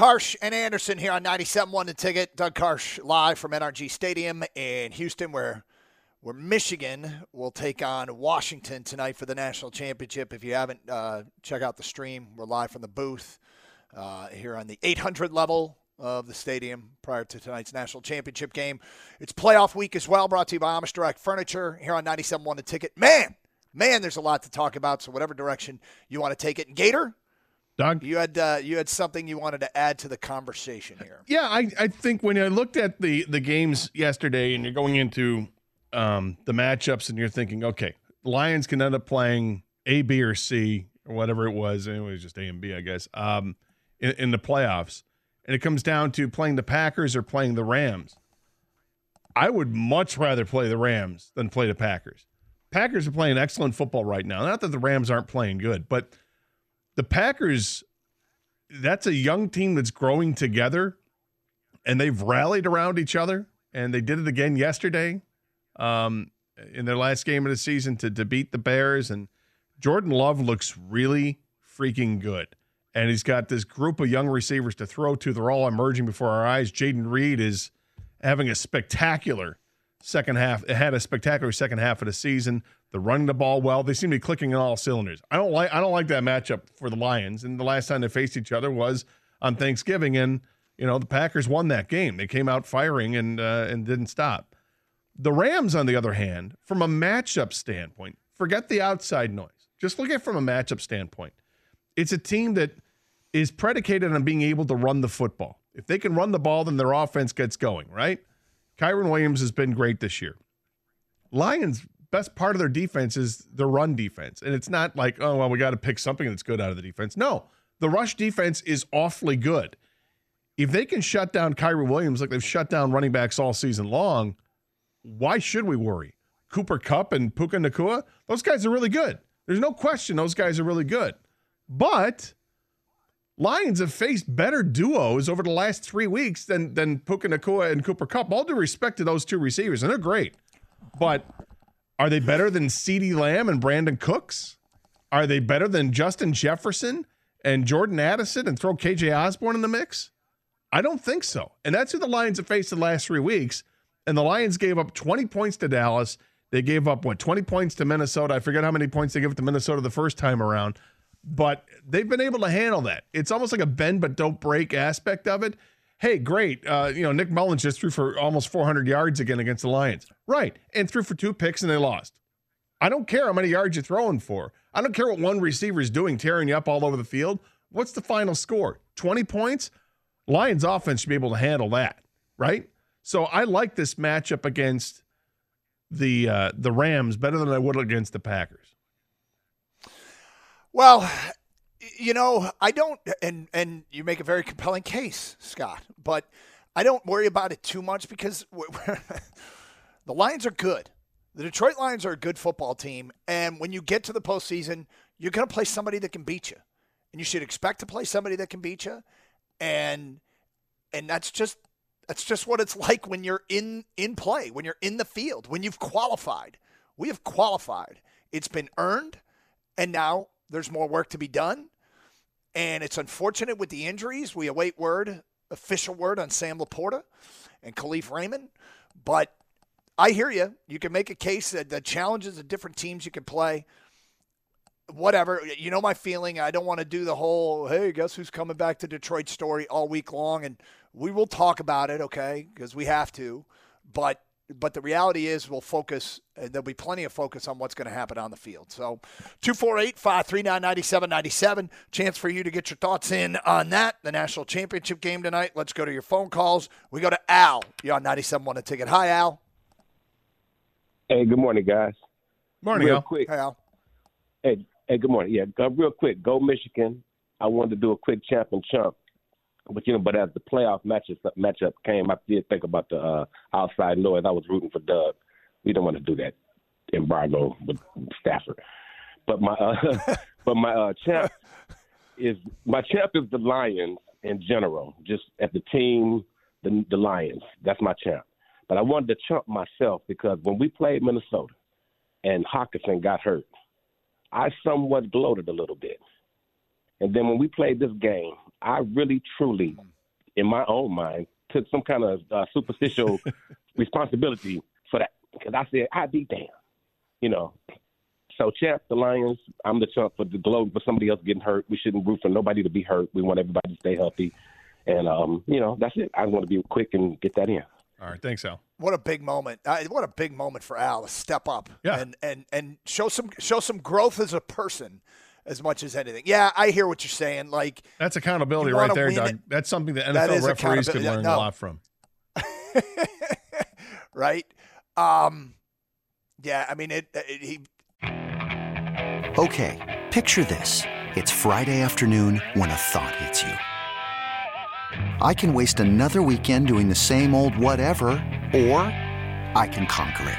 Karsch and Anderson here on 97.1 The Ticket. Doug Karsch live from NRG Stadium in Houston, where where Michigan will take on Washington tonight for the national championship. If you haven't, uh, check out the stream. We're live from the booth uh, here on the 800 level of the stadium prior to tonight's national championship game. It's playoff week as well, brought to you by Amish Direct Furniture here on 97.1 The Ticket. Man, man, there's a lot to talk about, so whatever direction you want to take it. And Gator, Doug? you had uh, you had something you wanted to add to the conversation here. Yeah, I, I think when I looked at the the games yesterday and you're going into um, the matchups and you're thinking, okay, Lions can end up playing A, B, or C or whatever it was. Anyway, it was just A and B, I guess, um, in, in the playoffs. And it comes down to playing the Packers or playing the Rams. I would much rather play the Rams than play the Packers. Packers are playing excellent football right now. Not that the Rams aren't playing good, but the Packers, that's a young team that's growing together and they've rallied around each other. And they did it again yesterday um, in their last game of the season to, to beat the Bears. And Jordan Love looks really freaking good. And he's got this group of young receivers to throw to. They're all emerging before our eyes. Jayden Reed is having a spectacular second half. It Had a spectacular second half of the season. They're running the ball well. They seem to be clicking on all cylinders. I don't like I don't like that matchup for the Lions. And the last time they faced each other was on Thanksgiving, and you know the Packers won that game. They came out firing and uh, and didn't stop. The Rams, on the other hand, from a matchup standpoint, forget the outside noise. Just look at it from a matchup standpoint. It's a team that is predicated on being able to run the football. If they can run the ball, then their offense gets going, right? Kyren Williams has been great this year. Lions' best part of their defense is the run defense. And it's not like, oh, well, we got to pick something that's good out of the defense. No, the rush defense is awfully good. If they can shut down Kyren Williams like they've shut down running backs all season long, why should we worry? Cooper Kupp and Puka Nacua, those guys are really good. There's no question those guys are really good. But Lions have faced better duos over the last three weeks than than Puka Nacua and Cooper Kupp. All due respect to those two receivers, and they're great. But are they better than CeeDee Lamb and Brandin Cooks? Are they better than Justin Jefferson and Jordan Addison and throw KJ Osborn in the mix? I don't think so. And that's who the Lions have faced the last three weeks. And the Lions gave up 20 points to Dallas. They gave up, what, 20 points to Minnesota. I forget how many points they gave up to Minnesota the first time around. But they've been able to handle that. It's almost like a bend but don't break aspect of it. Hey, great. Uh, you know, Nick Mullens just threw for almost 400 yards again against the Lions. Right. And threw for two picks and they lost. I don't care how many yards you're throwing for. I don't care what one receiver is doing, tearing you up all over the field. What's the final score? 20 points? Lions offense should be able to handle that, right? So I like this matchup against the uh, the Rams better than I would against the Packers. Well, you know, I don't, and and you make a very compelling case, Scott. But I don't worry about it too much because the Lions are good. The Detroit Lions are a good football team, and when you get to the postseason, you're going to play somebody that can beat you, and you should expect to play somebody that can beat you, and and that's just that's just what it's like when you're in in play, when you're in the field, when you've qualified. We have qualified. It's been earned, and now there's more work to be done. And it's unfortunate with the injuries. We await word, official word on Sam LaPorta and Kalif Raymond. But I hear you. You can make a case that the challenges of different teams you can play. Whatever. You know my feeling. I don't want to do the whole, hey, guess who's coming back to Detroit story all week long. And we will talk about it, okay? Because we have to. But but the reality is we'll focus, and there'll be plenty of focus on what's going to happen on the field. So 248 539 9797. Chance for you to get your thoughts in on that, the national championship game tonight. Let's go to your phone calls. We go to Al. You're on 97 a ticket. Hi, Al. Hey, good morning, guys. Morning, real Al. quick. Hey, Al. Hey, hey, good morning. Yeah, go, real quick. Go Michigan. I wanted to do a quick champ and chump, but you know, but as the playoff matches matchup came, I did think about the uh, outside noise. I was rooting for Doug. We don't want to do that embargo with Stafford. But my uh, but my uh, champ is my champ is the Lions in general, just at the team, the the Lions. That's my champ. But I wanted to chump myself because when we played Minnesota and Hockenson got hurt, I somewhat gloated a little bit. And then when we played this game, I really, truly, in my own mind, took some kind of uh, superficial responsibility for that because I said, "I'd be damned," you know. So, champ, the Lions, I'm the champ for the globe for somebody else getting hurt. We shouldn't root for nobody to be hurt. We want everybody to stay healthy, and um, you know, that's it. I want to be quick and get that in. All right, thanks, Al. What a big moment! Uh, what a big moment for Al to step up Yeah. and and and show some show some growth as a person, as much as anything. Yeah, I hear what you're saying. Like, That's accountability right there, Doug. it- That's something that That NFL is referees could learn No. a lot from. right? Um, yeah, I mean, it, it he Okay, picture this. It's Friday afternoon when a thought hits you. I can waste another weekend doing the same old whatever, or I can conquer it.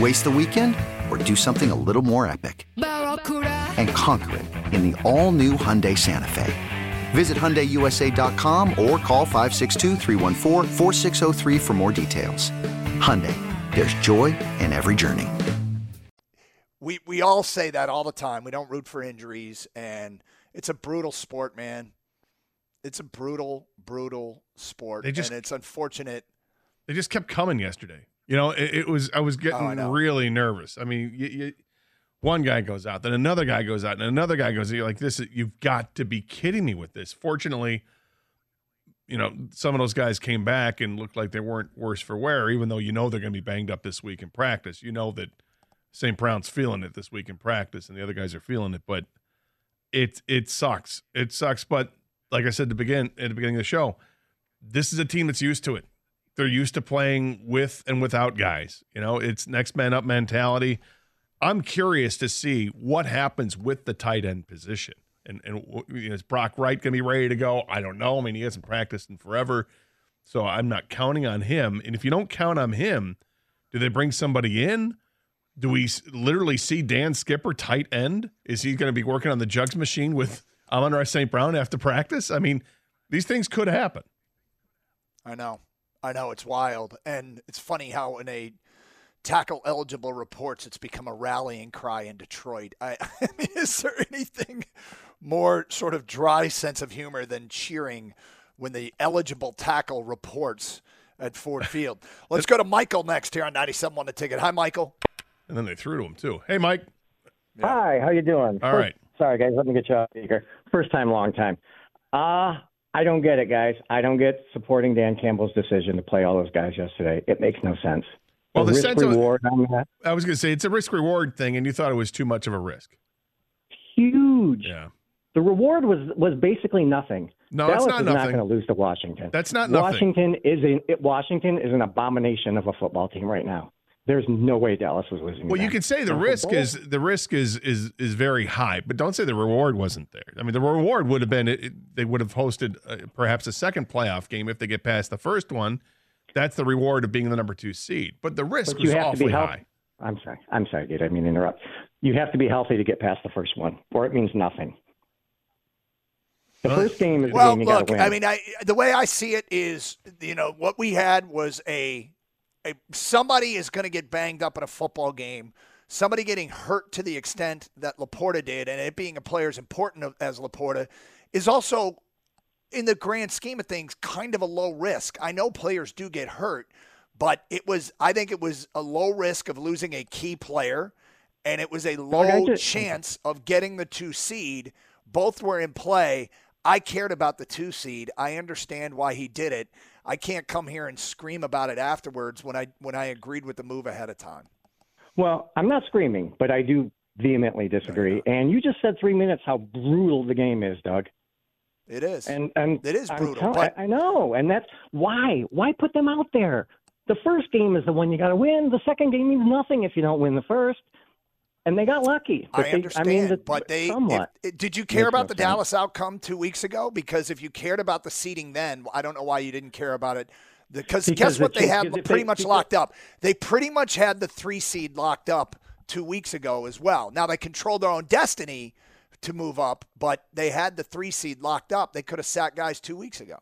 Waste the weekend or do something a little more epic? And conquer it in the all new Hyundai Santa Fe. Visit HyundaiUSA.com or call 562-314-4603 for more details. Hyundai, there's joy in every journey. we we all say that all the time. We don't root for injuries, and it's a brutal sport, man. It's a brutal, brutal sport, They just- and it's unfortunate. They just kept coming yesterday. You know, it, it was I was getting Oh, I really nervous. I mean, you, you, one guy goes out, then another guy goes out, and another guy goes. You're like, this. You've got to be kidding me with this. Fortunately, you know, some of those guys came back and looked like they weren't worse for wear. Even though you know they're going to be banged up this week in practice, you know that St. Brown's feeling it this week in practice, and the other guys are feeling it. But it it sucks. It sucks. But like I said to begin at the beginning of the show, this is a team that's used to it. They're used to playing with and without guys. You know, it's next man up mentality. I'm curious to see what happens with the tight end position. And and you know, is Brock Wright going to be ready to go? I don't know. I mean, he hasn't practiced in forever, so I'm not counting on him. And if you don't count on him, do they bring somebody in? Do we literally see Dan Skipper tight end? Is he going to be working on the jugs machine with Amon Ra St. Brown after practice? I mean, these things could happen. I know, I know, it's wild, and it's funny how in a tackle eligible reports, it's become a rallying cry in Detroit. I, I mean, is there anything more sort of dry sense of humor than cheering when the eligible tackle reports at Ford Field? Let's go to Michael next here on 97 on the ticket. Hi, Michael. And then they threw to him too. Hey, Mike. Hi, how you doing? All First- right. Sorry, guys. Let me get you off speaker. First time, long time. Uh, I don't get it, guys. I don't get supporting Dan Campbell's decision to play all those guys yesterday. It makes no sense. Well, the risk of- reward on that I was going to say it's a risk reward thing, and you thought it was too much of a risk. huge. Yeah. The reward was was basically nothing. No, Dallas it's not is not going to lose to Washington. That's not nothing. Washington is a it, Washington is an abomination of a football team right now. There's no way Dallas was losing. Well, you them. could say the risk is the risk is is is very high, but don't say the reward wasn't there. I mean, the reward would have been it, it- they would have hosted uh, perhaps a second playoff game if they get past the first one. That's the reward of being the number two seed, but the risk But you was have to awfully be high. I'm sorry. I'm sorry, dude. I mean interrupt. You have to be healthy to get past the first one, or it means nothing. The Well, first game is the Well, game you look, got to win. I mean, I, the way I see it is, you know, what we had was a somebody is going to get banged up in a football game. Somebody getting hurt to the extent that LaPorta did, and it being a player as important as LaPorta, is also, in the grand scheme of things, kind of a low risk. I know players do get hurt, but it was, I think it was a low risk of losing a key player, and it was a low just, chance of getting the two seed. Both were in play. I cared about the two seed. I understand why he did it. I can't come here and scream about it afterwards when I when I agreed with the move ahead of time. Well, I'm not screaming, but I do vehemently disagree. And you just said three minutes how brutal the game is, Doug. It is. And and it is brutal. Tell- but- I know, and that's why. Why put them out there? The first game is the one you got to win. The second game means nothing if you don't win the first and they got lucky. I they, understand, I mean, the, but they. If, did you care about the sense. Dallas outcome two weeks ago? Because if you cared about the seating then, I don't know why you didn't care about it. Because, guess what? They had pretty they, much locked up. They pretty much had the three seed locked up two weeks ago as well. Now they control their own destiny to move up, but they had the three seed locked up. They could have sat guys two weeks ago.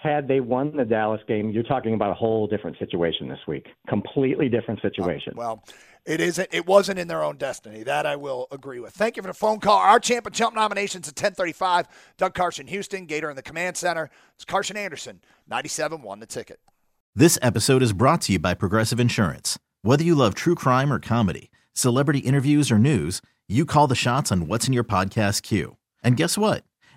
Had they won the Dallas game, you're talking about a whole different situation this week. Completely different situation. Uh, well, it isn't. It wasn't in their own destiny. That I will agree with. Thank you for the phone call. Our champ and chump nominations at 10:35. Doug Karsch, Houston, Gator in the command center. It's Karsch and Anderson. 97 won the ticket. This episode is brought to you by Progressive Insurance. Whether you love true crime or comedy, celebrity interviews or news, you call the shots on what's in your podcast queue. And guess what?